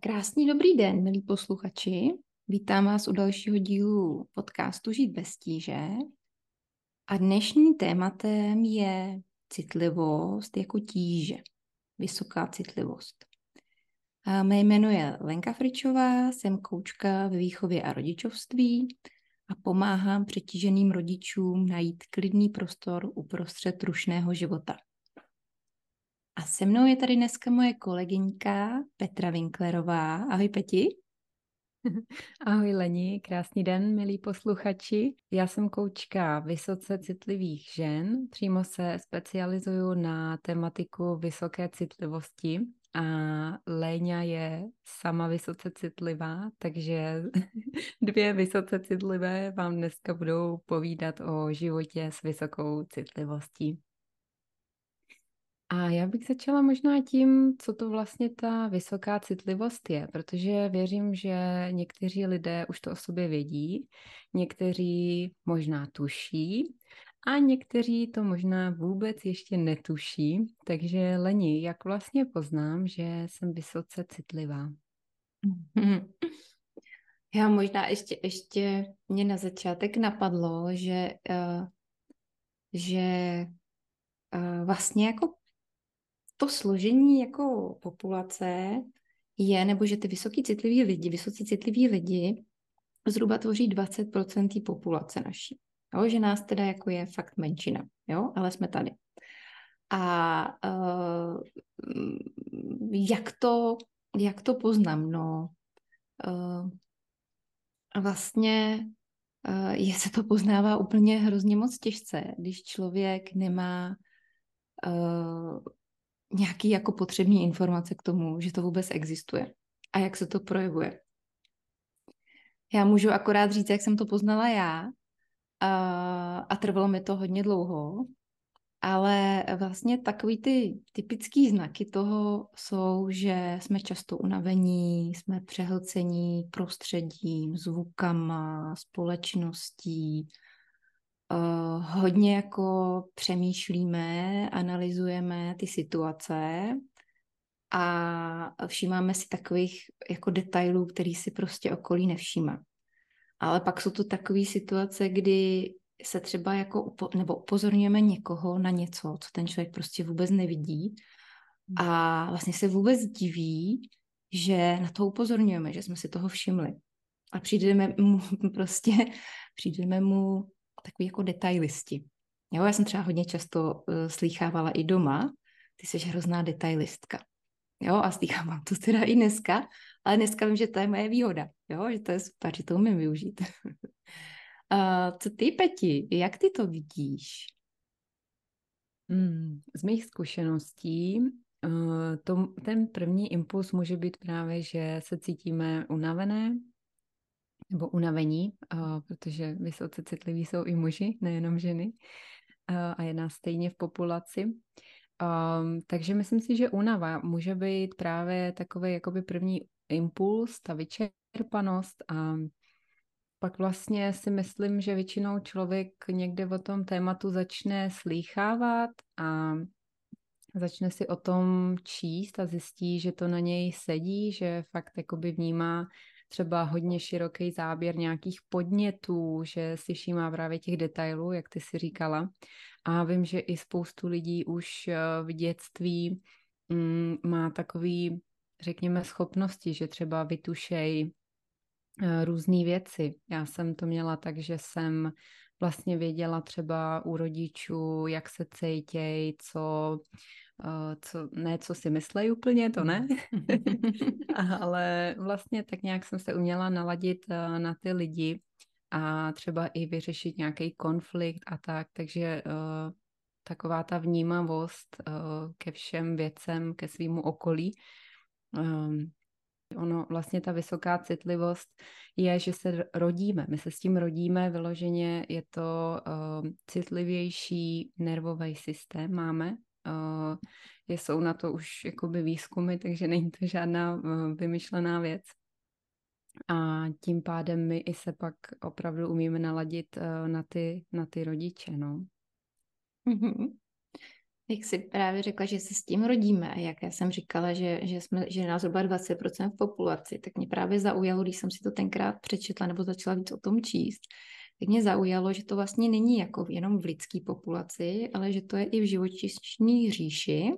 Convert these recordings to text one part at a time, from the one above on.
krásný dobrý den, milí posluchači. Vítám vás u dalšího dílu podcastu Žít bez tíže. A dnešním tématem je citlivost jako tíže. Vysoká citlivost. A mé jméno je Lenka Fričová, jsem koučka ve výchově a rodičovství a pomáhám přetíženým rodičům najít klidný prostor uprostřed rušného života. A se mnou je tady dneska moje kolegyňka Petra Winklerová. Ahoj Peti. Ahoj Leni, krásný den, milí posluchači. Já jsem koučka vysoce citlivých žen. Přímo se specializuju na tematiku vysoké citlivosti a Léňa je sama vysoce citlivá, takže dvě vysoce citlivé vám dneska budou povídat o životě s vysokou citlivostí. A já bych začala možná tím, co to vlastně ta vysoká citlivost je, protože věřím, že někteří lidé už to o sobě vědí, někteří možná tuší a někteří to možná vůbec ještě netuší. Takže Leni, jak vlastně poznám, že jsem vysoce citlivá? Já možná ještě, ještě mě na začátek napadlo, že, uh, že uh, vlastně jako to složení jako populace je, nebo že ty vysoký citliví lidi, vysoce citliví lidi zhruba tvoří 20% populace naší. Jo, že nás teda jako je fakt menšina, jo, ale jsme tady. A uh, jak, to, jak to poznám? No, uh, vlastně uh, je se to poznává úplně hrozně moc těžce, když člověk nemá uh, nějaký jako potřební informace k tomu, že to vůbec existuje a jak se to projevuje. Já můžu akorát říct, jak jsem to poznala já a, trvalo mi to hodně dlouho, ale vlastně takový ty typický znaky toho jsou, že jsme často unavení, jsme přehlcení prostředím, zvukama, společností, uh, hodně jako přemýšlíme, analyzujeme ty situace a všímáme si takových jako detailů, který si prostě okolí nevšímá. Ale pak jsou to takové situace, kdy se třeba jako upo- nebo upozorňujeme někoho na něco, co ten člověk prostě vůbec nevidí a vlastně se vůbec diví, že na to upozorňujeme, že jsme si toho všimli. A přijdeme mu prostě, přijdeme mu takový jako detailisti. Jo, já jsem třeba hodně často uh, slýchávala i doma, ty jsi hrozná detailistka. Jo, a slýchávám to teda i dneska, ale dneska vím, že to je moje výhoda, jo, že to je super, že to umím využít. uh, co ty, Peti, jak ty to vidíš? Hmm, z mých zkušeností uh, to, ten první impuls může být právě, že se cítíme unavené, nebo unavení, protože vysoce citliví jsou i muži, nejenom ženy, a je nás stejně v populaci. Um, takže myslím si, že únava může být právě takový jakoby první impuls, ta vyčerpanost a pak vlastně si myslím, že většinou člověk někde o tom tématu začne slýchávat a začne si o tom číst a zjistí, že to na něj sedí, že fakt jakoby vnímá třeba hodně široký záběr nějakých podnětů, že si všímá právě těch detailů, jak ty si říkala. A vím, že i spoustu lidí už eh, v dětství mm, má takový, řekněme, schopnosti, že třeba vytušej eh, různé věci. Já jsem to měla tak, že jsem vlastně věděla třeba u rodičů, jak se cítějí, co Eh, co, ne, co si myslej úplně, to ne, ale vlastně tak nějak jsem se uměla naladit eh, na ty lidi a třeba i vyřešit nějaký konflikt a tak, takže uh, taková ta vnímavost ke všem věcem, ke svýmu okolí. Ono vlastně ta vysoká citlivost je, že se rodíme. My se s tím rodíme vyloženě, je to uh, citlivější nervový systém máme, Uh, jsou na to už jakoby výzkumy, takže není to žádná uh, vymyšlená věc. A tím pádem my i se pak opravdu umíme naladit uh, na ty, na ty rodiče, no. Mm-hmm. Jak jsi právě řekla, že se s tím rodíme, jak já jsem říkala, že, že, jsme, že nás zhruba 20% v populaci, tak mě právě zaujalo, když jsem si to tenkrát přečetla nebo začala víc o tom číst, tak mě zaujalo, že to vlastně není jako jenom v lidské populaci, ale že to je i v živočišní říši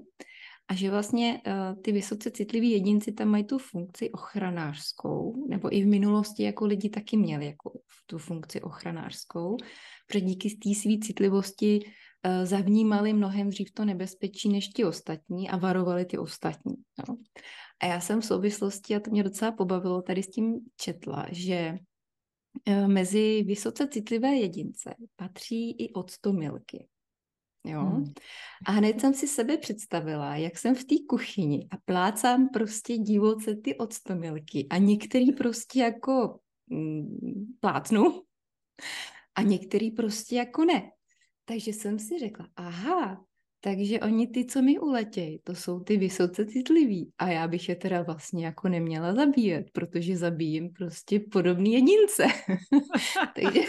a že vlastně uh, ty vysoce citliví jedinci tam mají tu funkci ochranářskou, nebo i v minulosti jako lidi taky měli jako tu funkci ochranářskou, protože díky té své citlivosti uh, zavnímali mnohem dřív to nebezpečí než ti ostatní a varovali ty ostatní. No. A já jsem v souvislosti, a to mě docela pobavilo, tady s tím četla, že uh, mezi vysoce citlivé jedince patří i octomilky. Jo? Hmm. A hned jsem si sebe představila, jak jsem v té kuchyni a plácám prostě divoce ty octomilky a některý prostě jako mm, plácnu a některý prostě jako ne. Takže jsem si řekla, aha, takže oni ty, co mi uletějí, to jsou ty vysoce citliví. A já bych je teda vlastně jako neměla zabíjet, protože zabíjím prostě podobný jedince. takže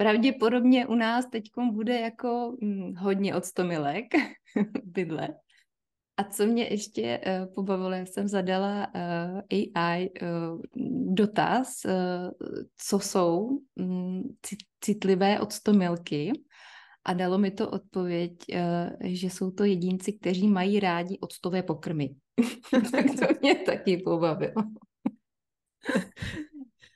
pravděpodobně u nás teď bude jako hm, hodně odstomilek bydle. A co mě ještě uh, pobavilo, já jsem zadala uh, eh, AI uh, eh, dotaz, uh, co jsou um, citlivé odstomilky a dalo mi to odpověď, že jsou to jedinci, kteří mají rádi octové pokrmy. tak to mě taky pobavilo.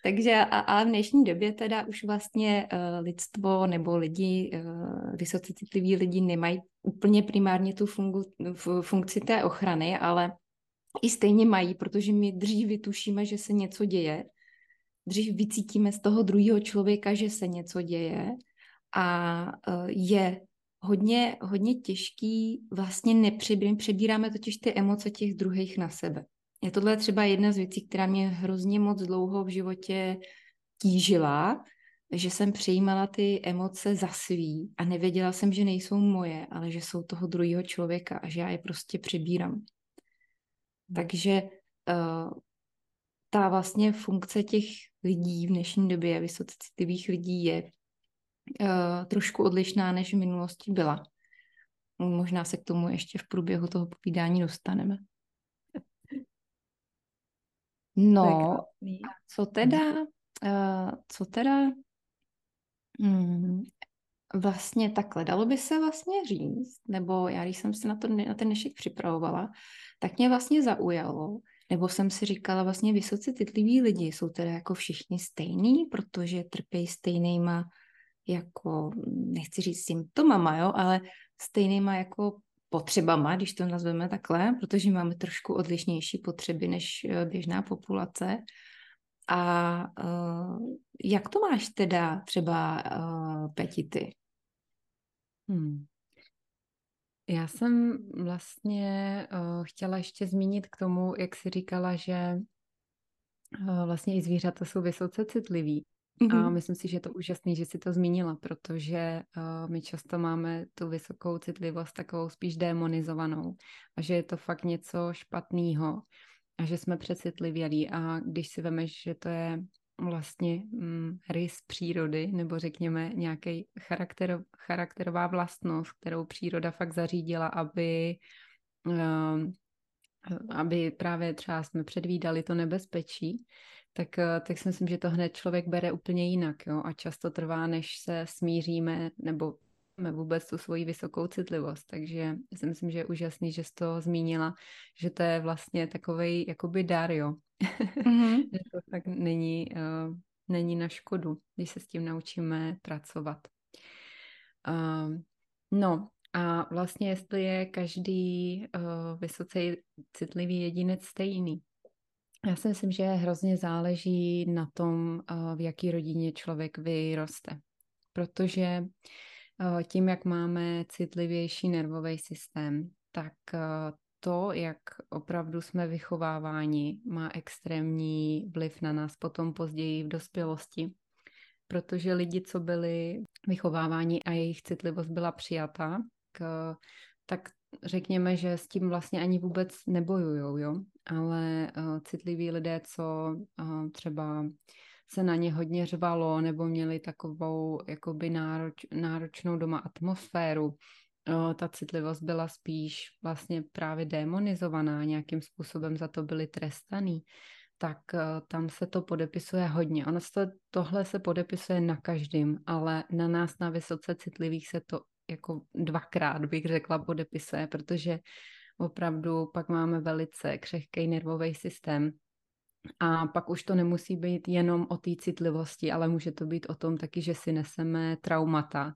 Takže a, a v dnešní době teda už vlastně uh, lidstvo nebo lidi, uh, vysoce citliví lidi nemají úplně primárně tu fungu, funkci té ochrany, ale i stejně mají, protože my dřív vytušíme, že se něco děje, dřív vycítíme z toho druhého člověka, že se něco děje a uh, je hodně, hodně těžký, vlastně nepřebíráme totiž ty emoce těch druhých na sebe. Je tohle třeba jedna z věcí, která mě hrozně moc dlouho v životě tížila, že jsem přijímala ty emoce za svý a nevěděla jsem, že nejsou moje, ale že jsou toho druhého člověka a že já je prostě přebírám. Takže uh, ta vlastně funkce těch lidí v dnešní době, vysoce citlivých lidí, je uh, trošku odlišná, než v minulosti byla. Možná se k tomu ještě v průběhu toho povídání dostaneme. No, co teda, uh, co teda, hmm, vlastně takhle, dalo by se vlastně říct, nebo já, když jsem se na, to, na ten dnešek připravovala, tak mě vlastně zaujalo, nebo jsem si říkala, vlastně vysoce citliví lidi jsou teda jako všichni stejný, protože trpějí stejnýma jako, nechci říct symptomama, jo, ale stejnýma jako potřebama, když to nazveme takhle, protože máme trošku odlišnější potřeby než eh, běžná populace. A uh, jak to máš teda třeba uh, Petity? Hmm. Já jsem vlastně uh, chtěla ještě zmínit k tomu, jak jsi říkala, že uh, vlastně i zvířata jsou vysoce citliví. Mm-hmm. A myslím si, že je to úžasný, že si to zmínila, protože uh, my často máme tu vysokou citlivost takovou spíš demonizovanou a že je to fakt něco špatného a že jsme přecitlivělí a když si vemeš, že to je vlastně mm, rys přírody, nebo řekněme nějaký charakter, charakterová vlastnost, kterou příroda fakt zařídila, aby uh, aby právě třeba jsme předvídali to nebezpečí, tak, eh, tak si myslím, že to hned člověk bere úplně jinak. Jo? A často trvá, než se smíříme nebo máme vůbec tu svoji vysokou citlivost. Takže si myslím, že je úžasný, že jsi to zmínila, že to je vlastně takový jakoby dar, jo. Mm-hmm. že to tak není, uh, není na škodu, když se s tím naučíme pracovat. Uh, no a vlastně jestli je každý uh, vysoce citlivý jedinec stejný, já si myslím, že hrozně záleží na tom, eh, v jaký rodině člověk vyroste. Protože eh, tím, jak máme citlivější nervový systém, tak eh, to, jak opravdu jsme vychováváni, má extrémní vliv na nás potom později v dospělosti. Protože lidi, co byli vychováváni a jejich citlivost byla přijata, tak řekněme, že s tím vlastně ani vůbec nebojujou, jo? ale uh, citliví lidé, co uh, třeba se na ně hodně řvalo nebo měli takovou jakoby nároč, náročnou doma atmosféru, o, ta citlivost byla spíš vlastně právě demonizovaná, nějakým způsobem za to byli trestaný, tak tam se to podepisuje hodně. Ono se, tohle se podepisuje na každém, ale na nás, na vysoce citlivých, se to jako dvakrát, bych řekla, podepisuje, protože opravdu pak máme velice křehký nervový systém, a pak už to nemusí být jenom o té citlivosti, ale může to být o tom taky, že si neseme traumata.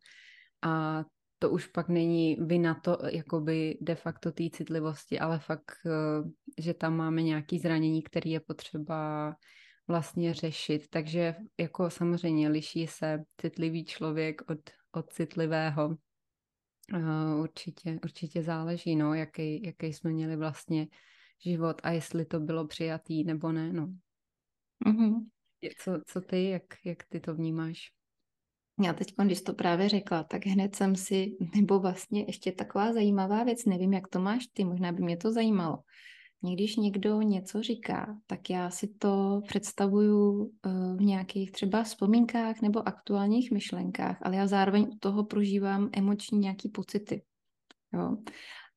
A to už pak není vina to, jakoby de facto té citlivosti, ale fakt, eh, že tam máme nějaké zranění, které je potřeba vlastně řešit. Takže jako samozřejmě liší se citlivý člověk od, od citlivého. Uh, určitě, určitě záleží, no, jaký, jaký jsme měli vlastně život a jestli to bylo přijatý nebo ne, no. Mm-hmm. Co, co ty, jak, jak ty to vnímáš? Já teď, když to právě řekla, tak hned jsem si, nebo vlastně ještě taková zajímavá věc, nevím, jak to máš ty, možná by mě to zajímalo. Když někdo něco říká, tak já si to představuju eh, v nějakých třeba vzpomínkách nebo aktuálních myšlenkách, ale já zároveň u toho prožívám emoční nějaký pocity. Jo?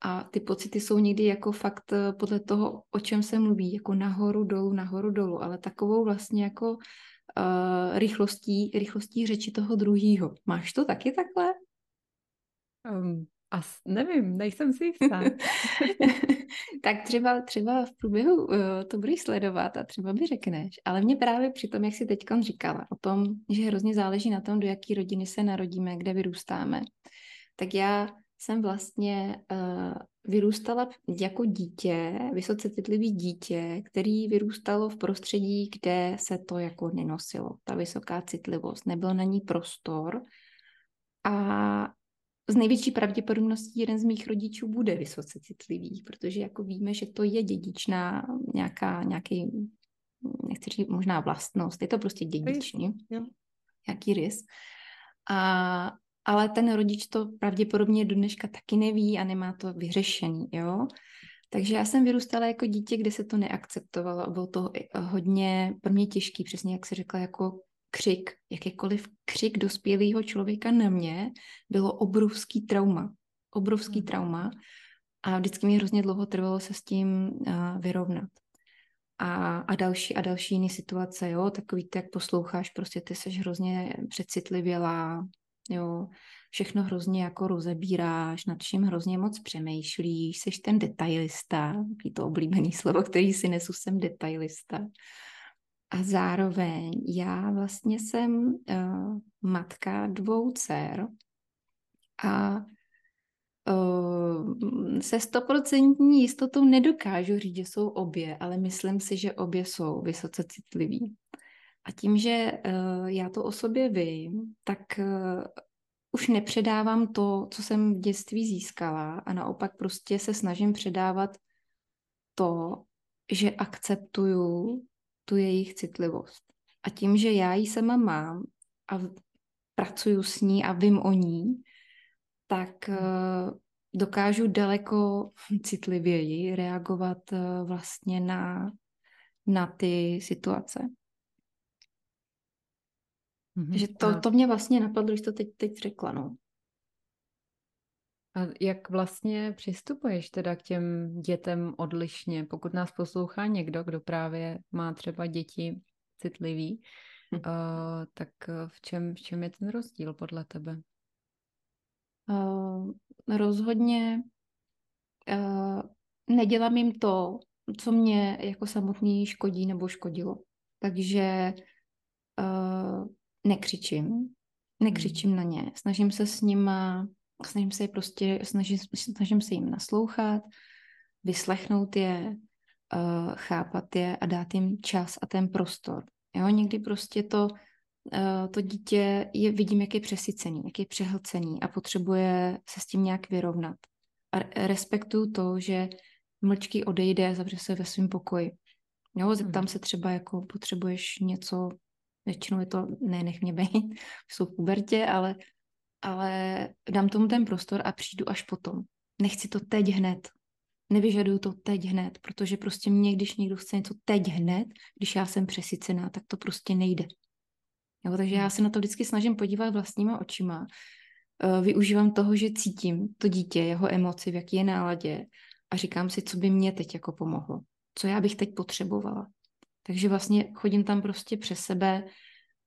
A ty pocity jsou někdy jako fakt eh, podle toho, o čem se mluví, jako nahoru, dolů, nahoru, dolů, ale takovou vlastně jako uh, rychlostí, rychlostí řeči toho druhýho. Máš to taky takhle? Um, as, nevím, nejsem si jistá. tak třeba, třeba v průběhu uh, to budeš sledovat a třeba mi řekneš, ale mě právě při tom, jak jsi teď říkala, o tom, že hrozně záleží na tom, do jaké rodiny se narodíme, kde vyrůstáme, tak já jsem vlastně uh, vyrůstala jako dítě, vysoce citlivý dítě, který vyrůstalo v prostředí, kde se to jako nenosilo, ta vysoká citlivost. Nebyl na ní prostor a z největší pravděpodobností jeden z mých rodičů bude vysoce citlivý, protože jako víme, že to je dědičná nějaká, nějaký, nechci říct možná vlastnost, je to prostě dědičný, nějaký rys. A ale ten rodič to pravděpodobně do dneška taky neví a nemá to vyřešený, jo. Takže já jsem vyrůstala jako dítě, kde se to neakceptovalo. Bylo to hodně pro mě těžký, přesně jak se řekla, jako křik, jakýkoliv křik dospělého člověka na mě, bylo obrovský trauma. Obrovský hmm. trauma. A vždycky mi hrozně dlouho trvalo se s tím uh, vyrovnat. A, a další a další jiné situace, jo, takový, ty, jak posloucháš, prostě ty seš hrozně přecitlivělá, jo, všechno hrozně jako rozebíráš, nad čím hrozně moc přemýšlíš, jsi ten detailista, je to oblíbený slovo, který si nesu, jsem detailista. A zároveň já vlastně jsem uh, matka dvou dcer a uh, se stoprocentní jistotou nedokážu říct, že jsou obě, ale myslím si, že obě jsou vysoce citliví. A tím, že uh, já to o sobě vím, tak uh, už nepředávám to, co jsem v dětství získala a naopak prostě se snažím předávat to, že akceptuju tu jejich citlivost. A tím, že já ji sama mám a pracuju s ní a vím o ní, tak uh, dokážu daleko citlivěji reagovat uh, vlastně na, na ty situace. Mm-hmm. Že to, to mě vlastně napadlo, když to teď, teď řekla, no. A jak vlastně přistupuješ teda k těm dětem odlišně, pokud nás poslouchá někdo, kdo právě má třeba děti citlivý, hm. uh, tak v čem, v čem je ten rozdíl podle tebe? Uh, rozhodně uh, nedělám jim to, co mě jako samotný škodí nebo škodilo. Takže uh, nekřičím, nekřičím hmm. na ně, snažím se s nima, snažím se je prostě, snažím, snažím se jim naslouchat, vyslechnout je, uh, chápat je a dát jim čas a ten prostor. Jo, někdy prostě to, uh, to dítě je, vidím, jak je přesycený, jak je přehlcený a potřebuje se s tím nějak vyrovnat. A respektuju to, že mlčky odejde a zavře se ve svém pokoji. Jo, zeptám hmm. se třeba, jako potřebuješ něco většinou je to, ne, nech mě být, jsou v pubertě, ale, ale dám tomu ten prostor a přijdu až potom. Nechci to teď hned. Nevyžaduju to teď hned, protože prostě mě, když někdo chce něco teď hned, když já jsem přesycená, tak to prostě nejde. Jo, takže já hmm. se na to vždycky snažím podívat vlastníma očima uh, využívám toho, že cítím to dítě, jeho emoci, v jaký je náladě a říkám si, co by mě teď jako pomohlo. Co já bych teď potřebovala. Takže vlastně chodím tam prostě přes sebe,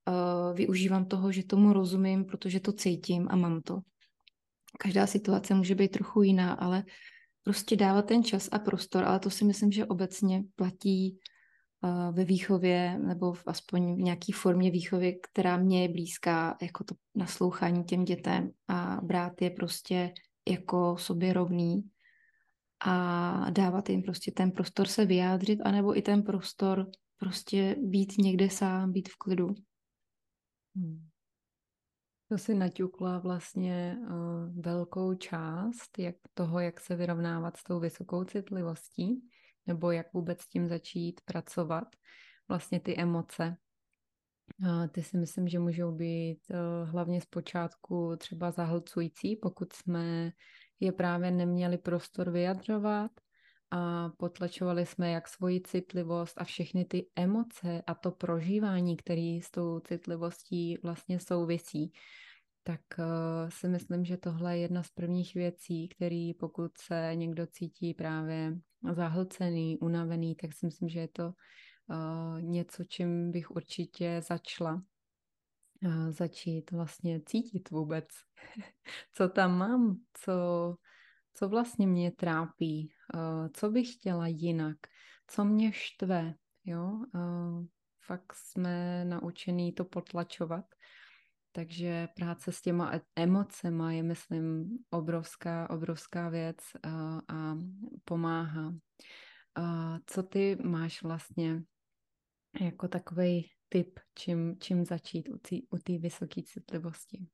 uh, využívám toho, že tomu rozumím, protože to cítím a mám to. Každá situace může být trochu jiná, ale prostě dávat ten čas a prostor, ale to si myslím, že obecně platí uh, ve výchově nebo v, aspoň v nějaké formě výchovy, která mě je blízká, jako to naslouchání těm dětem a brát je prostě jako sobě rovný a dávat jim prostě ten prostor se vyjádřit, anebo i ten prostor prostě být někde sám, být v klidu. Hmm. To si naťukla vlastně uh, velkou část jak toho, jak se vyrovnávat s tou vysokou citlivostí, nebo jak vůbec s tím začít pracovat. Vlastně ty emoce. Uh, ty si myslím, že můžou být uh, hlavně zpočátku třeba zahlcující, pokud jsme je právě neměli prostor vyjadřovat a potlačovali jsme jak svoji citlivost a všechny ty emoce a to prožívání, které s tou citlivostí vlastně souvisí, tak uh, si myslím, že tohle je jedna z prvních věcí, který pokud se někdo cítí právě zahlcený, unavený, tak si myslím, že je to uh, něco, čím bych určitě začala uh, začít vlastně cítit vůbec, co tam mám, co, co vlastně mě trápí, uh, co bych chtěla jinak, co mě štve, jo. Uh, fakt jsme naučení to potlačovat. Takže práce s těma e-, emocema je, myslím, obrovská, obrovská věc a, a pomáhá. A co ty máš vlastně jako takový tip, čím, čím začít u té vysoké citlivosti?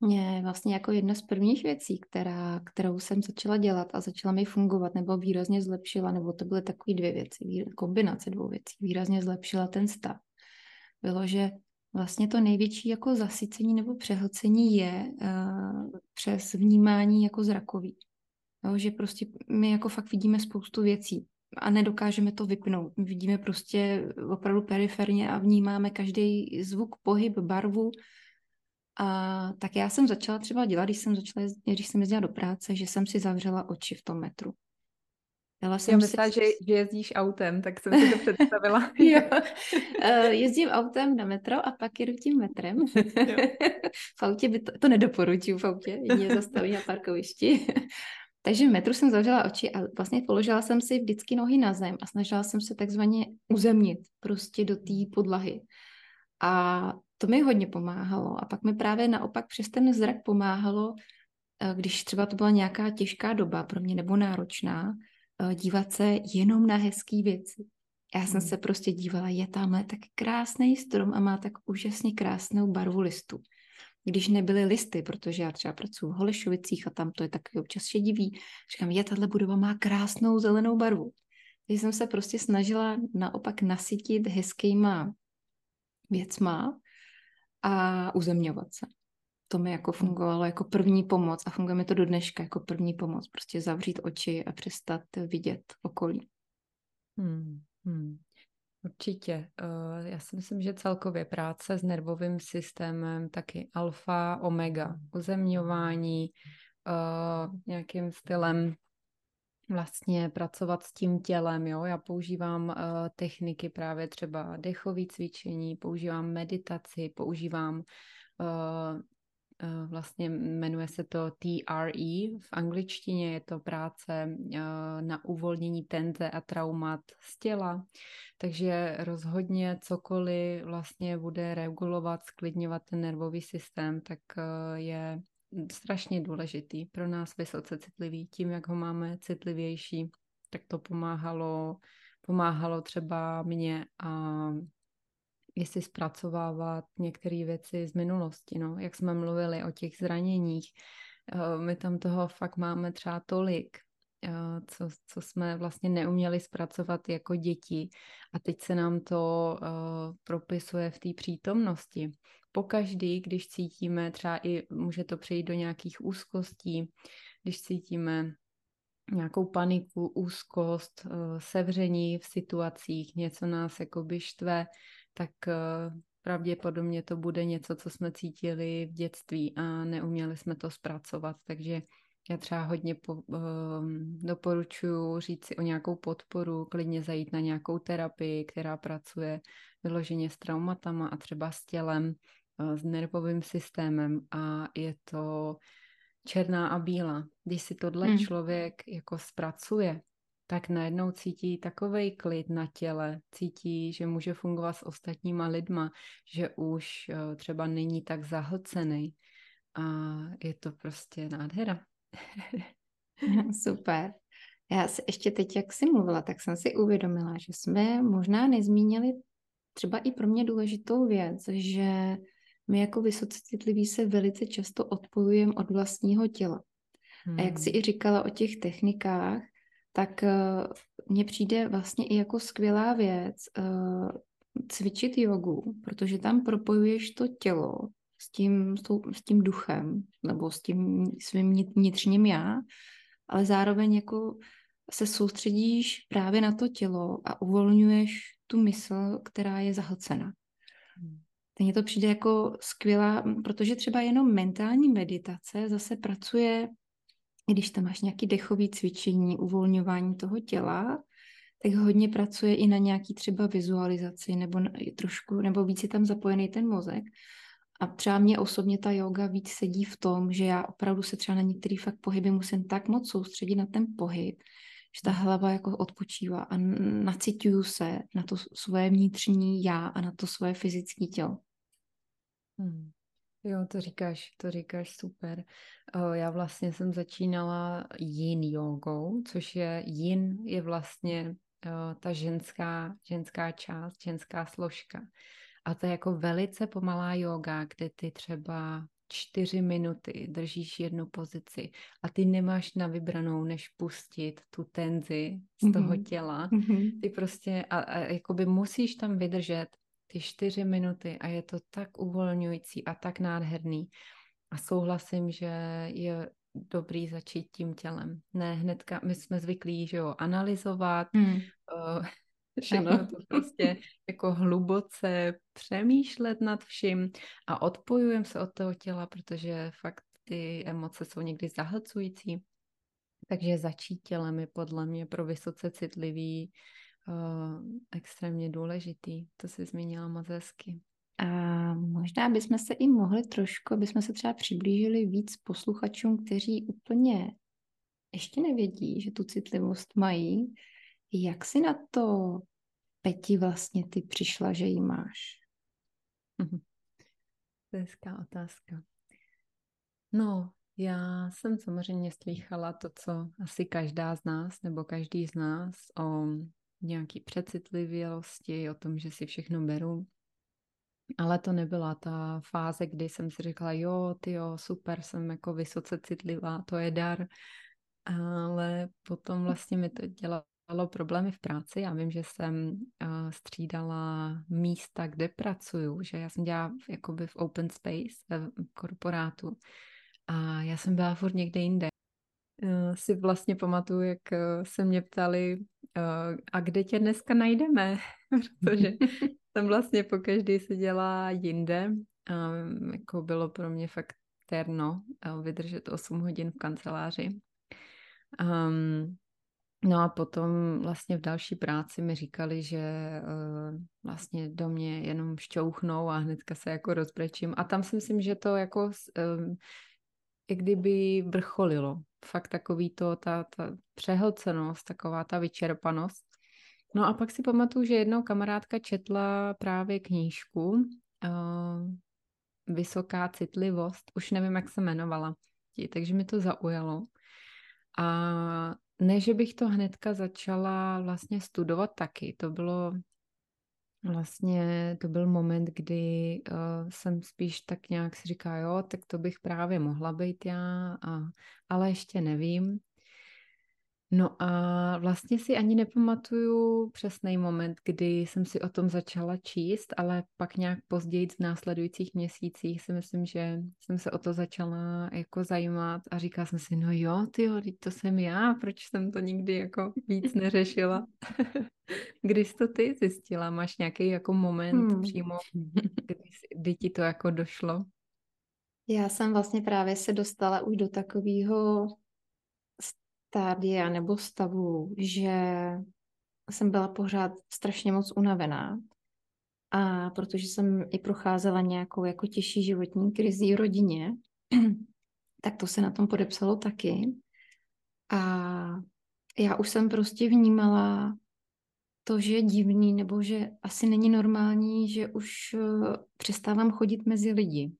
Mě vlastně jako jedna z prvních věcí, která, kterou jsem začala dělat a začala mi fungovat, nebo výrazně zlepšila, nebo to byly takové dvě věci, kombinace dvou věcí, výrazně zlepšila ten stav, bylo, že vlastně to největší jako zasycení nebo přehlcení je uh, přes vnímání jako zrakový. Jo, že prostě my jako fakt vidíme spoustu věcí a nedokážeme to vypnout. My vidíme prostě opravdu periferně a vnímáme každý zvuk, pohyb, barvu. A tak já jsem začala třeba dělat, když jsem začala, když jsem jezdila do práce, že jsem si zavřela oči v tom metru. Dala jsem Já myslela, si... že, že jezdíš autem, tak jsem si to představila. jo. Uh, jezdím autem na metro a pak jedu tím metrem. v autě by to, to nedoporučuju v autě, jedině zastaví na parkovišti. Takže v metru jsem zavřela oči a vlastně položila jsem si vždycky nohy na zem a snažila jsem se takzvaně uzemnit prostě do té podlahy. A to mi hodně pomáhalo. A pak mi právě naopak přes ten zrak pomáhalo, eh, když třeba to byla nějaká těžká doba pro mě nebo náročná, Eh, dívat se jenom na hezké věci. Já jsem hmm. se prostě dívala, je tamhle tak krásný strom a má tak úžasně krásnou barvu listu. Když nebyly listy, protože já třeba pracuji v Holešovicích a tam to je takový občas šedivý, říkám, je, tahle budova má krásnou zelenou barvu. Takže jsem se prostě snažila naopak nasytit hezkýma věcma a uzemňovat se to mi jako fungovalo jako první pomoc a funguje mi to do dneška jako první pomoc. Prostě zavřít oči a přestat vidět okolí. Hmm, hmm. Určitě. Uh, já si myslím, že celkově práce s nervovým systémem, taky alfa, omega, uzemňování, uh, nějakým stylem vlastně pracovat s tím tělem, jo. Já používám uh, techniky právě třeba dechové cvičení, používám meditaci, používám uh, Eh, vlastně jmenuje se to TRE v angličtině, je to práce eh, na uvolnění tenze a traumat z těla, takže rozhodně cokoliv vlastně bude regulovat, sklidňovat ten nervový systém, tak eh, je strašně důležitý pro nás vysoce citlivý. Tím, jak ho máme citlivější, tak to pomáhalo, pomáhalo třeba mě a jestli zpracovávat některé věci z minulosti, no, jak jsme mluvili o těch zraněních. Eh, my tam toho fakt máme třeba tolik, co, co jsme vlastně neuměli zpracovat jako děti a teď se nám to uh, propisuje v té přítomnosti. Pokaždý, když cítíme třeba i, může to přejít do nějakých úzkostí, když cítíme nějakou paniku, úzkost, uh, sevření v situacích, něco nás jakoby štve, tak pravděpodobně to bude něco, co jsme cítili v dětství a neuměli jsme to zpracovat, takže já třeba hodně po, um, doporučuji říct si o nějakou podporu, klidně zajít na nějakou terapii, která pracuje vyloženě s traumatama a třeba s tělem, uh, s nervovým systémem a je to černá a bílá. Když si tohle hmm. člověk jako zpracuje, tak najednou cítí takový klid na těle, cítí, že může fungovat s ostatníma lidma, že už uh, třeba není tak zahlcený a je to prostě nádhera. Super. Já si ještě teď, jak jsi mluvila, tak jsem si uvědomila, že jsme možná nezmínili třeba i pro mě důležitou věc, že my jako vysoce citliví se velice často odpojujeme od vlastního těla. Hmm. A jak jsi hmm. i říkala o těch technikách, tak uh, mně přijde vlastně i jako skvělá věc uh, cvičit jogu, protože tam propojuješ to tělo s tím, s tím duchem nebo s tím svým vnitřním já, ale zároveň jako se soustředíš právě na to tělo a uvolňuješ tu mysl, která je zahlcena. Hmm. Mně to přijde jako skvělá, protože třeba jenom mentální meditace zase pracuje, když tam máš nějaký dechový cvičení, uvolňování toho těla, tak hodně pracuje i na nějaký třeba vizualizaci nebo trošku, nebo víc je tam zapojený ten mozek. A třeba mě osobně ta yoga víc sedí v tom, že já opravdu se třeba na některý fakt pohyby musím tak moc soustředit na ten pohyb, že ta hlava jako odpočívá a nacituju se na to svoje vnitřní já a na to svoje fyzické tělo. Hmm. Jo, to říkáš, to říkáš super. Já vlastně jsem začínala yin jogou, což je yin je vlastně ta ženská, ženská část, ženská složka. A to je jako velice pomalá yoga, kde ty třeba čtyři minuty držíš jednu pozici a ty nemáš na vybranou, než pustit tu tenzi z toho mm-hmm. těla. Mm-hmm. Ty prostě a, a jakoby musíš tam vydržet ty čtyři minuty a je to tak uvolňující a tak nádherný. A souhlasím, že je dobrý začít tím tělem. Ne hnedka, my jsme zvyklí, že jo, analyzovat, mm. uh, všechno ano. to prostě jako hluboce přemýšlet nad vším a odpojujeme se od toho těla, protože fakt ty emoce jsou někdy zahlcující. Takže začít tělem je podle mě pro vysoce citlivý uh, extrémně důležitý. To si zmínila moc hezky. A možná bychom se i mohli trošku, jsme se třeba přiblížili víc posluchačům, kteří úplně ještě nevědí, že tu citlivost mají, jak si na to, Peti, vlastně ty přišla, že ji máš? To je hezká otázka. No, já jsem samozřejmě slýchala to, co asi každá z nás nebo každý z nás o nějaký přecitlivělosti, o tom, že si všechno beru. Ale to nebyla ta fáze, kdy jsem si říkala, jo, ty jo, super, jsem jako vysoce citlivá, to je dar. Ale potom vlastně mi to dělalo problémy v práci. Já vím, že jsem uh, střídala místa, kde pracuju, že já jsem dělala jakoby v open space, v korporátu a já jsem byla furt někde jinde. Uh, si vlastně pamatuju, jak uh, se mě ptali, a kde tě dneska najdeme? Protože jsem vlastně po každý se dělá jinde. Jako bylo pro mě fakt terno vydržet 8 hodin v kanceláři. Um, No a potom vlastně v další práci mi říkali, že uh, vlastně do mě jenom šťouchnou a hnedka se jako rozbrečím. A tam si myslím, že to jako um, i kdyby vrcholilo. Fakt takový to, ta, ta přehlcenost, taková ta vyčerpanost. No a pak si pamatuju, že jednou kamarádka četla právě knížku uh, Vysoká citlivost, už nevím, jak se jmenovala, takže mi to zaujalo. A ne, že bych to hnedka začala vlastně studovat taky. To bylo vlastně, to byl moment, kdy uh, jsem spíš tak nějak si říká, jo, tak to bych právě mohla být já, a, ale ještě nevím. No a vlastně si ani nepamatuju přesný moment, kdy jsem si o tom začala číst, ale pak nějak později v následujících měsících si myslím, že jsem se o to začala jako zajímat a říkala jsem si, no jo, ty to jsem já, proč jsem to nikdy jako víc neřešila. Kdy jsi to ty zjistila? Máš nějaký jako moment hmm. přímo, kdy, kdy ti to jako došlo? Já jsem vlastně právě se dostala už do takového stádia nebo stavu, že jsem byla pořád strašně moc unavená. A protože jsem i procházela nějakou jako těžší životní krizi v rodině, tak to se na tom podepsalo taky. A já už jsem prostě vnímala to, že je divný, nebo že asi není normální, že už eh, přestávám chodit mezi lidi.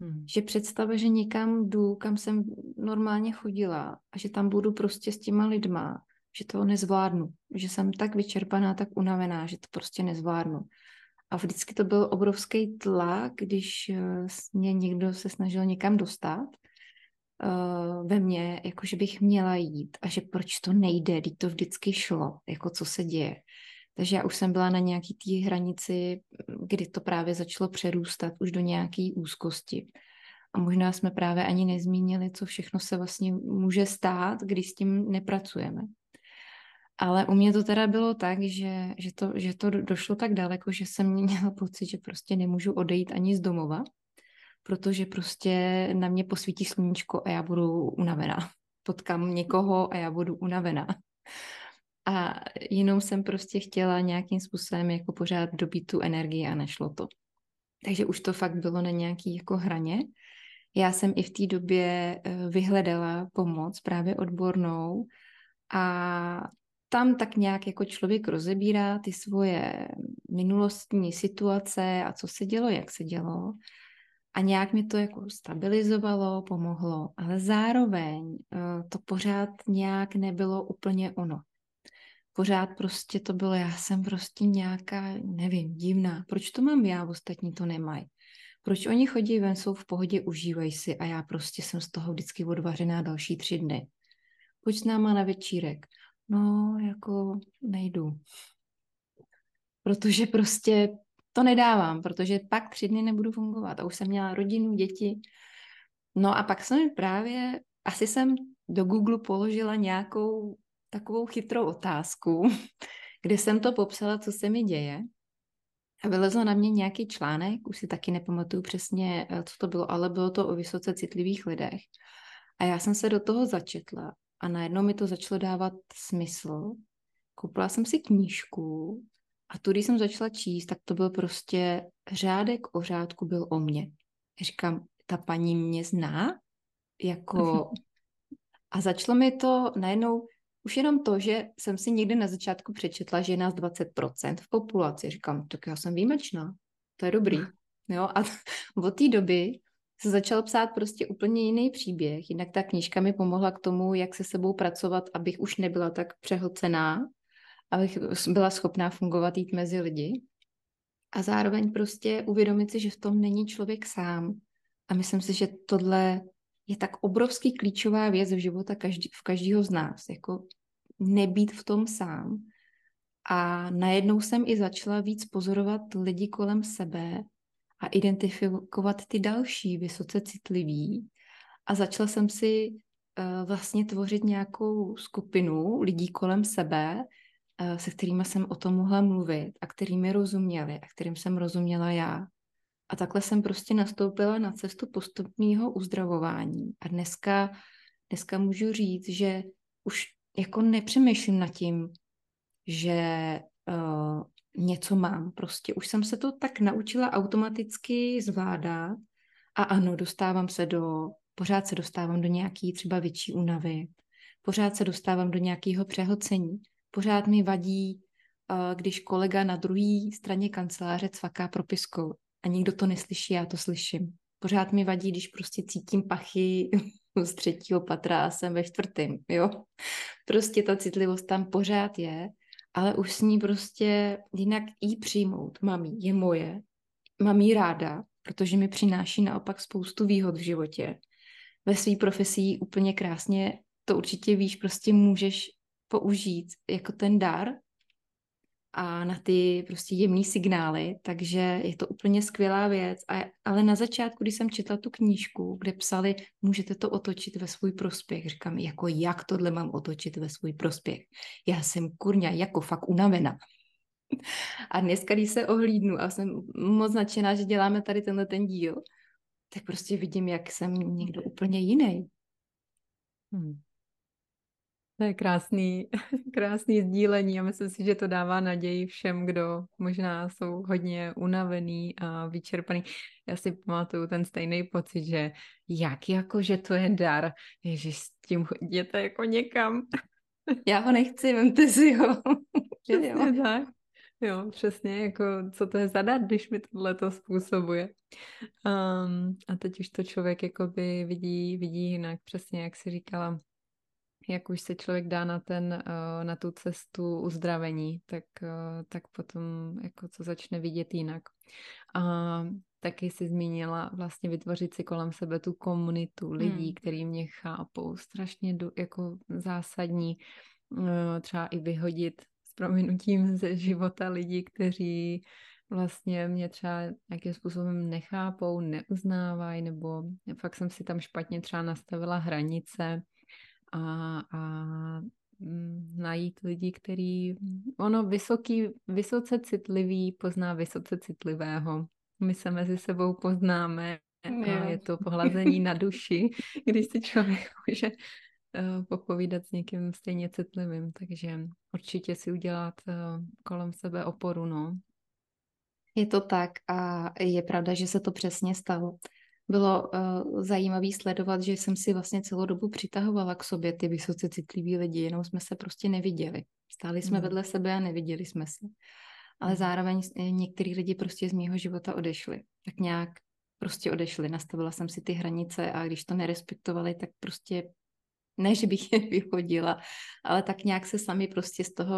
Hmm. Že představa, že někam jdu, kam jsem normálně chodila a že tam budu prostě s těma lidma, že to nezvládnu. Že jsem tak vyčerpaná, tak unavená, že to prostě nezvládnu. A vždycky to byl obrovský tlak, když eh, mě někdo se snažil někam dostat uh, ve mně, jako že bych měla jít a že proč to nejde, když to vždycky šlo, jako co se děje. Takže já už jsem byla na nějaký té hranici, kdy to právě začalo přerůstat už do nějaké úzkosti. A možná jsme právě ani nezmínili, co všechno se vlastně může stát, když s tím nepracujeme. Ale u mě to teda bylo tak, že, že, to, že to došlo tak daleko, že jsem měla pocit, že prostě nemůžu odejít ani z domova, protože prostě na mě posvítí sluníčko a já budu unavená. Potkám někoho a já budu unavená. A jinou jsem prostě chtěla nějakým způsobem jako pořád dobít tu energii a nešlo to. Takže už to fakt bylo na nějaký jako hraně. Já jsem i v té době eh, vyhledala pomoc právě odbornou a tam tak nějak jako člověk rozebírá ty svoje minulostní situace a co se dělo, jak se dělo. A nějak mi to jako stabilizovalo, pomohlo, ale zároveň eh, to pořád nějak nebylo úplně ono pořád prostě to bylo, já jsem prostě nějaká, nevím, divná. Proč to mám já, ostatní to nemají? Proč oni chodí ven, jsou v pohodě, užívají si a já prostě jsem z toho vždycky odvařená další tři dny. Pojď s náma na večírek. No, jako nejdu. Protože prostě to nedávám, protože pak tři dny nebudu fungovat. A už jsem měla rodinu, děti. No a pak jsem právě, asi jsem do Google položila nějakou takovou chytrou otázku, kde jsem to popsala, co se mi děje. A vylezl na mě nějaký článek, už si taky nepamatuju přesně, eh, co to bylo, ale bylo to o vysoce citlivých lidech. A já jsem se do toho začetla a najednou mi to začalo dávat smysl. Koupila jsem si knížku a tu, když jsem začala číst, tak to byl prostě řádek o řádku byl o mně. Říkám, ta paní mě zná? Jako... A začalo mi to najednou už jenom to, že jsem si někdy na začátku přečetla, že je nás 20% v populaci. Říkám, tak já jsem výjimečná, to je dobrý. Jo? A od té doby se začal psát prostě úplně jiný příběh. Jinak ta knížka mi pomohla k tomu, jak se sebou pracovat, abych už nebyla tak přehlcená, abych byla schopná fungovat jít mezi lidi. A zároveň prostě uvědomit si, že v tom není člověk sám. A myslím si, že tohle je tak obrovský klíčová věc v života každý, v každého z nás. Jako nebýt v tom sám. A najednou jsem i začala víc pozorovat lidi kolem sebe a identifikovat ty další vysoce citliví. A začala jsem si uh, vlastně tvořit nějakou skupinu lidí kolem sebe, uh, se kterými jsem o tom mohla mluvit a kterými rozuměli a kterým jsem rozuměla já. A takhle jsem prostě nastoupila na cestu postupného uzdravování. A dneska, dneska můžu říct, že už jako nepřemýšlím nad tím, že uh, něco mám. Prostě už jsem se to tak naučila automaticky zvládat a ano, dostávám se do, pořád se dostávám do nějaký třeba větší únavy, pořád se dostávám do nějakého přehlcení, pořád mi vadí, uh, když kolega na druhé straně kanceláře cvaká propiskou a nikdo to neslyší, já to slyším. Pořád mi vadí, když prostě cítím pachy z třetího patra a jsem ve čtvrtém, jo. Prostě ta citlivost tam pořád je, ale už s ní prostě jinak jí přijmout. Mám je moje, mám jí ráda, protože mi přináší naopak spoustu výhod v životě. Ve své profesí úplně krásně to určitě víš, prostě můžeš použít jako ten dar a na ty prostě jemný signály, takže je to úplně skvělá věc. A, ale na začátku, když jsem četla tu knížku, kde psali, můžete to otočit ve svůj prospěch, říkám, jako jak tohle mám otočit ve svůj prospěch. Já jsem kurňa, jako fakt unavená. A dneska, když se ohlídnu a jsem moc nadšená, že děláme tady tenhle ten díl, tak prostě vidím, jak jsem někdo úplně jiný. Hmm. To je krásný, krásný sdílení a myslím si, že to dává naději všem, kdo možná jsou hodně unavený a vyčerpaný. Já si pamatuju ten stejný pocit, že jak jako, že to je dar, ježiš, s tím jděte jako někam. Já ho nechci, vemte si ho. jo. tak. Jo, přesně, jako co to je za dar, když mi tohle to způsobuje. Um, a teď už to člověk jakoby vidí, vidí jinak, přesně jak si říkala, jak už se člověk dá na, ten, uh, na tu cestu uzdravení, tak, uh, tak potom jako co začne vidět jinak. A taky si zmínila vlastně vytvořit si kolem sebe tu komunitu lidí, hmm. který mě chápou, strašně jako zásadní, uh, třeba i vyhodit prominutím ze života lidí, kteří vlastně mě třeba nějakým způsobem nechápou, neuznávají, nebo fakt jsem si tam špatně třeba nastavila hranice a, a mm, najít lidi, který, ono vysoký, vysoce citlivý pozná vysoce citlivého. My se mezi sebou poznáme a je to pohlazení na duši, když si člověk může Eh, popovídat s někým stejně citlivým, takže určitě si udělat eh, kolem sebe oporu, no. Je to tak a je pravda, že se to přesně stalo. Bylo uh, zajímavé sledovat, že jsem si vlastně celou dobu přitahovala k sobě ty vysoce citliví lidi, jenom jsme se prostě neviděli. Stáli jsme mm. vedle sebe a neviděli jsme se. Ale mm. zároveň některý lidi prostě z mého života odešli. Tak nějak prostě odešli. Nastavila jsem si ty hranice a když to nerespektovali, tak prostě ne, že bych je vyhodila, ale tak nějak se sami prostě z toho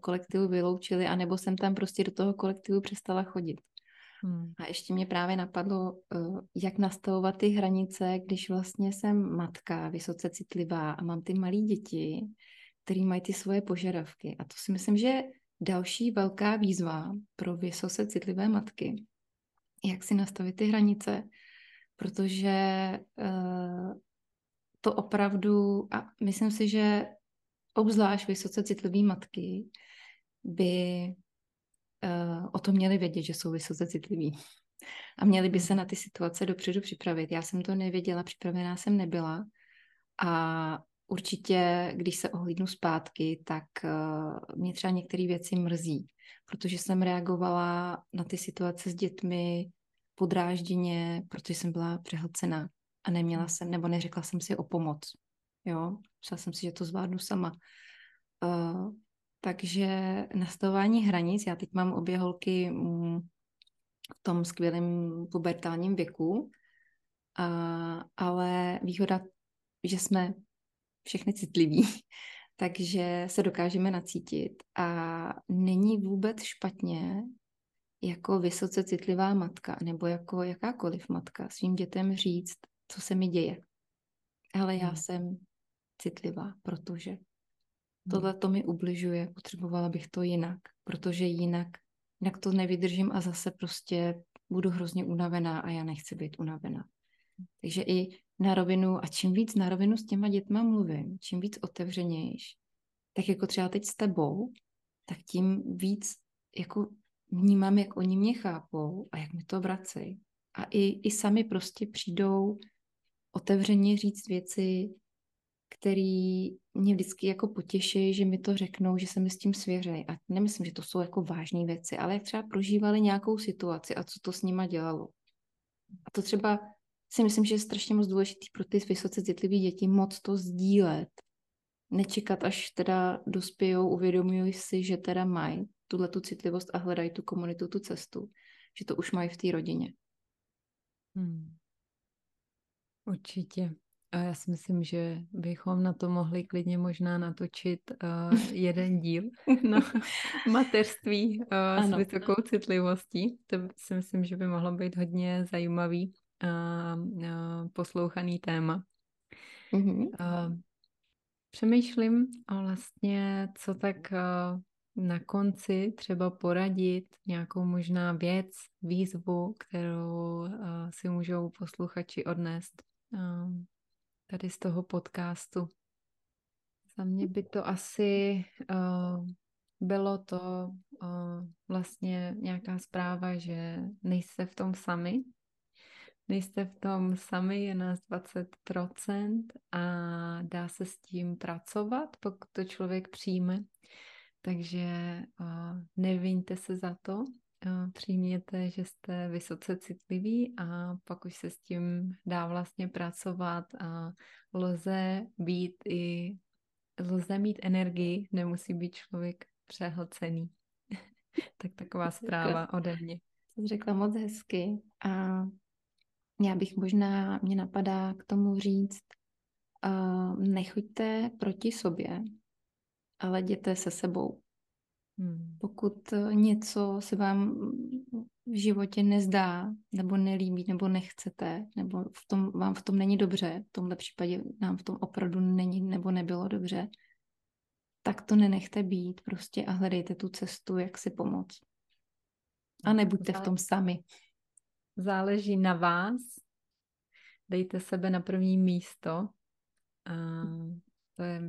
kolektivu vyloučili, anebo jsem tam prostě do toho kolektivu přestala chodit. Hmm. A ještě mě právě napadlo, eh, jak nastavovat ty hranice, když vlastně jsem matka, vysoce citlivá a mám ty malé děti, které mají ty svoje požadavky. A to si myslím, že je další velká výzva pro vysoce citlivé matky, jak si nastavit ty hranice, protože uh, to opravdu, a myslím si, že obzvlášť vysoce citlivé matky by uh, o tom měli vědět, že jsou vysoce citliví. A měli by se na ty situace dopředu připravit. Já jsem to nevěděla, připravená jsem nebyla. A určitě, když se ohlídnu zpátky, tak uh, mě třeba některé věci mrzí, protože jsem reagovala na ty situace s dětmi podrážděně, protože jsem byla přehlcená a neměla hmm. jsem, nebo neřekla jsem si o pomoc. Jo, myslela jsem si, že to zvládnu sama. Uh, takže nastavování hranic, já teď mám obě holky mm, v tom skvělém pubertálním věku, a, ale výhoda, že jsme všechny citliví, takže se dokážeme nacítit a není vůbec špatně jako vysoce citlivá matka nebo jako jakákoliv matka svým dětem říct, co se mi děje. Ale já hmm. jsem citlivá, protože. Tohle to mi ubližuje, potřebovala bych to jinak, protože jinak, jinak to nevydržím a zase prostě budu hrozně unavená a já nechci být unavená. Takže i na rovinu, a čím víc na rovinu s těma dětma mluvím, čím víc otevřenějš, tak jako třeba teď s tebou, tak tím víc jako vnímám, jak oni mě chápou a jak mi to vracejí. A i, i sami prostě přijdou otevřeně říct věci, které mě vždycky jako potěší, že mi to řeknou, že se mi s tím svěřejí. A nemyslím, že to jsou jako vážné věci, ale jak třeba prožívali nějakou situaci a co to s nima dělalo. A to třeba si myslím, že je strašně moc důležitý pro ty vysoce citlivé děti moc to sdílet. Nečekat, až teda dospějou, uvědomují si, že teda mají tuhle tu citlivost a hledají tu komunitu, tu cestu, že to už mají v té rodině. Hmm. Určitě. A já si myslím, že bychom na to mohli klidně možná natočit uh, jeden díl na mateřství uh, s vysokou citlivostí. To si myslím, že by mohlo být hodně zajímavý a uh, uh, poslouchaný téma. Mm-hmm. Uh, přemýšlím a vlastně, co tak uh, na konci třeba poradit nějakou možná věc, výzvu, kterou uh, si můžou posluchači odnést uh, tady z toho podcastu. Za mě by to asi uh, bylo to uh, vlastně nějaká zpráva, že nejste v tom sami, nejste v tom sami, je nás 20% a dá se s tím pracovat, pokud to člověk přijme. Takže uh, neviňte se za to, přijměte, že jste vysoce citliví a pak už se s tím dá vlastně pracovat a lze být i lze mít energii, nemusí být člověk přehlcený. tak taková zpráva ode mě. To řekla moc hezky a já bych možná, mě napadá k tomu říct, uh, nechoďte proti sobě, ale jděte se sebou. Hmm. Pokud něco se vám v životě nezdá, nebo nelíbí, nebo nechcete, nebo v tom, vám v tom není dobře, v tomhle případě nám v tom opravdu není nebo nebylo dobře, tak to nenechte být prostě a hledejte tu cestu, jak si pomoct. A nebuďte v tom sami. Záleží na vás. Dejte sebe na první místo. A to je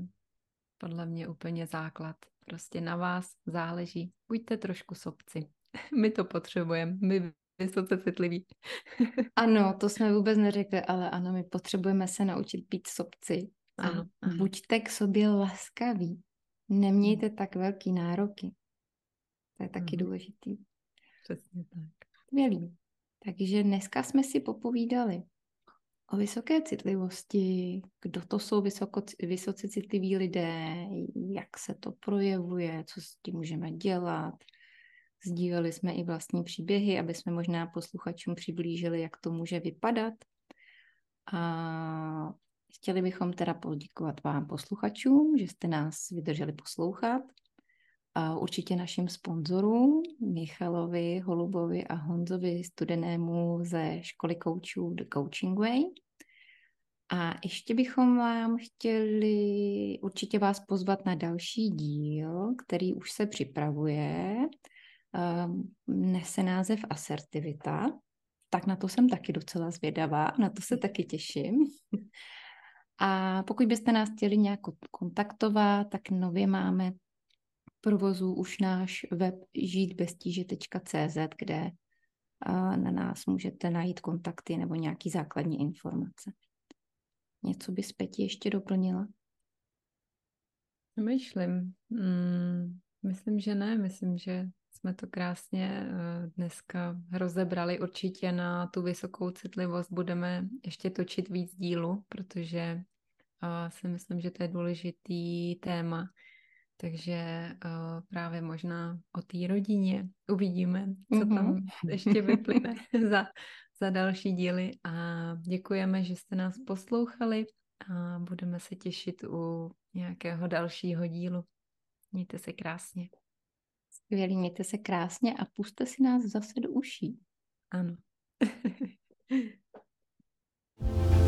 podle mě úplně základ. Prostě na vás záleží. Buďte trošku sobci. My to potřebujeme. My vysoce citliví. ano, to jsme vůbec neřekli, ale ano, my potřebujeme se naučit být sobci. Ano, ano. buďte k sobě laskaví. Nemějte hmm. tak velký nároky. To je taky mm. důležitý. Přesně tak. Skvělý. Takže dneska jsme si popovídali o vysoké citlivosti, kdo to jsou vysoko, vysoce citliví lidé, jak se to projevuje, co s tím můžeme dělat. Sdíleli jsme i vlastní příběhy, aby jsme možná posluchačům přiblížili, jak to může vypadat. A chtěli bychom teda poděkovat vám posluchačům, že jste nás vydrželi poslouchat. A určitě našim sponzorům Michalovi Holubovi a Honzovi Studenému ze školy koučů The Coaching Way. A ještě bychom vám chtěli určitě vás pozvat na další díl, který už se připravuje. Nese název Asertivita. Tak na to jsem taky docela zvědavá, na to se taky těším. A pokud byste nás chtěli nějak kontaktovat, tak nově máme provozu už náš web žítbeztíže.cz, kde na nás můžete najít kontakty nebo nějaký základní informace. Něco by Peti ještě doplnila? Myslím. Hmm, myslím, že ne. Myslím, že jsme to krásně eh, dneska rozebrali. Určitě na tu vysokou citlivost budeme ještě točit víc dílu, protože si myslím, že to je důležitý téma takže uh, právě možná o té rodině uvidíme, co mm-hmm. tam ještě vyplyne za, za další díly. A děkujeme, že jste nás poslouchali a budeme se těšit u nějakého dalšího dílu. Mějte se krásně. Skvělý, mějte se krásně a puste si nás zase do uší. Ano.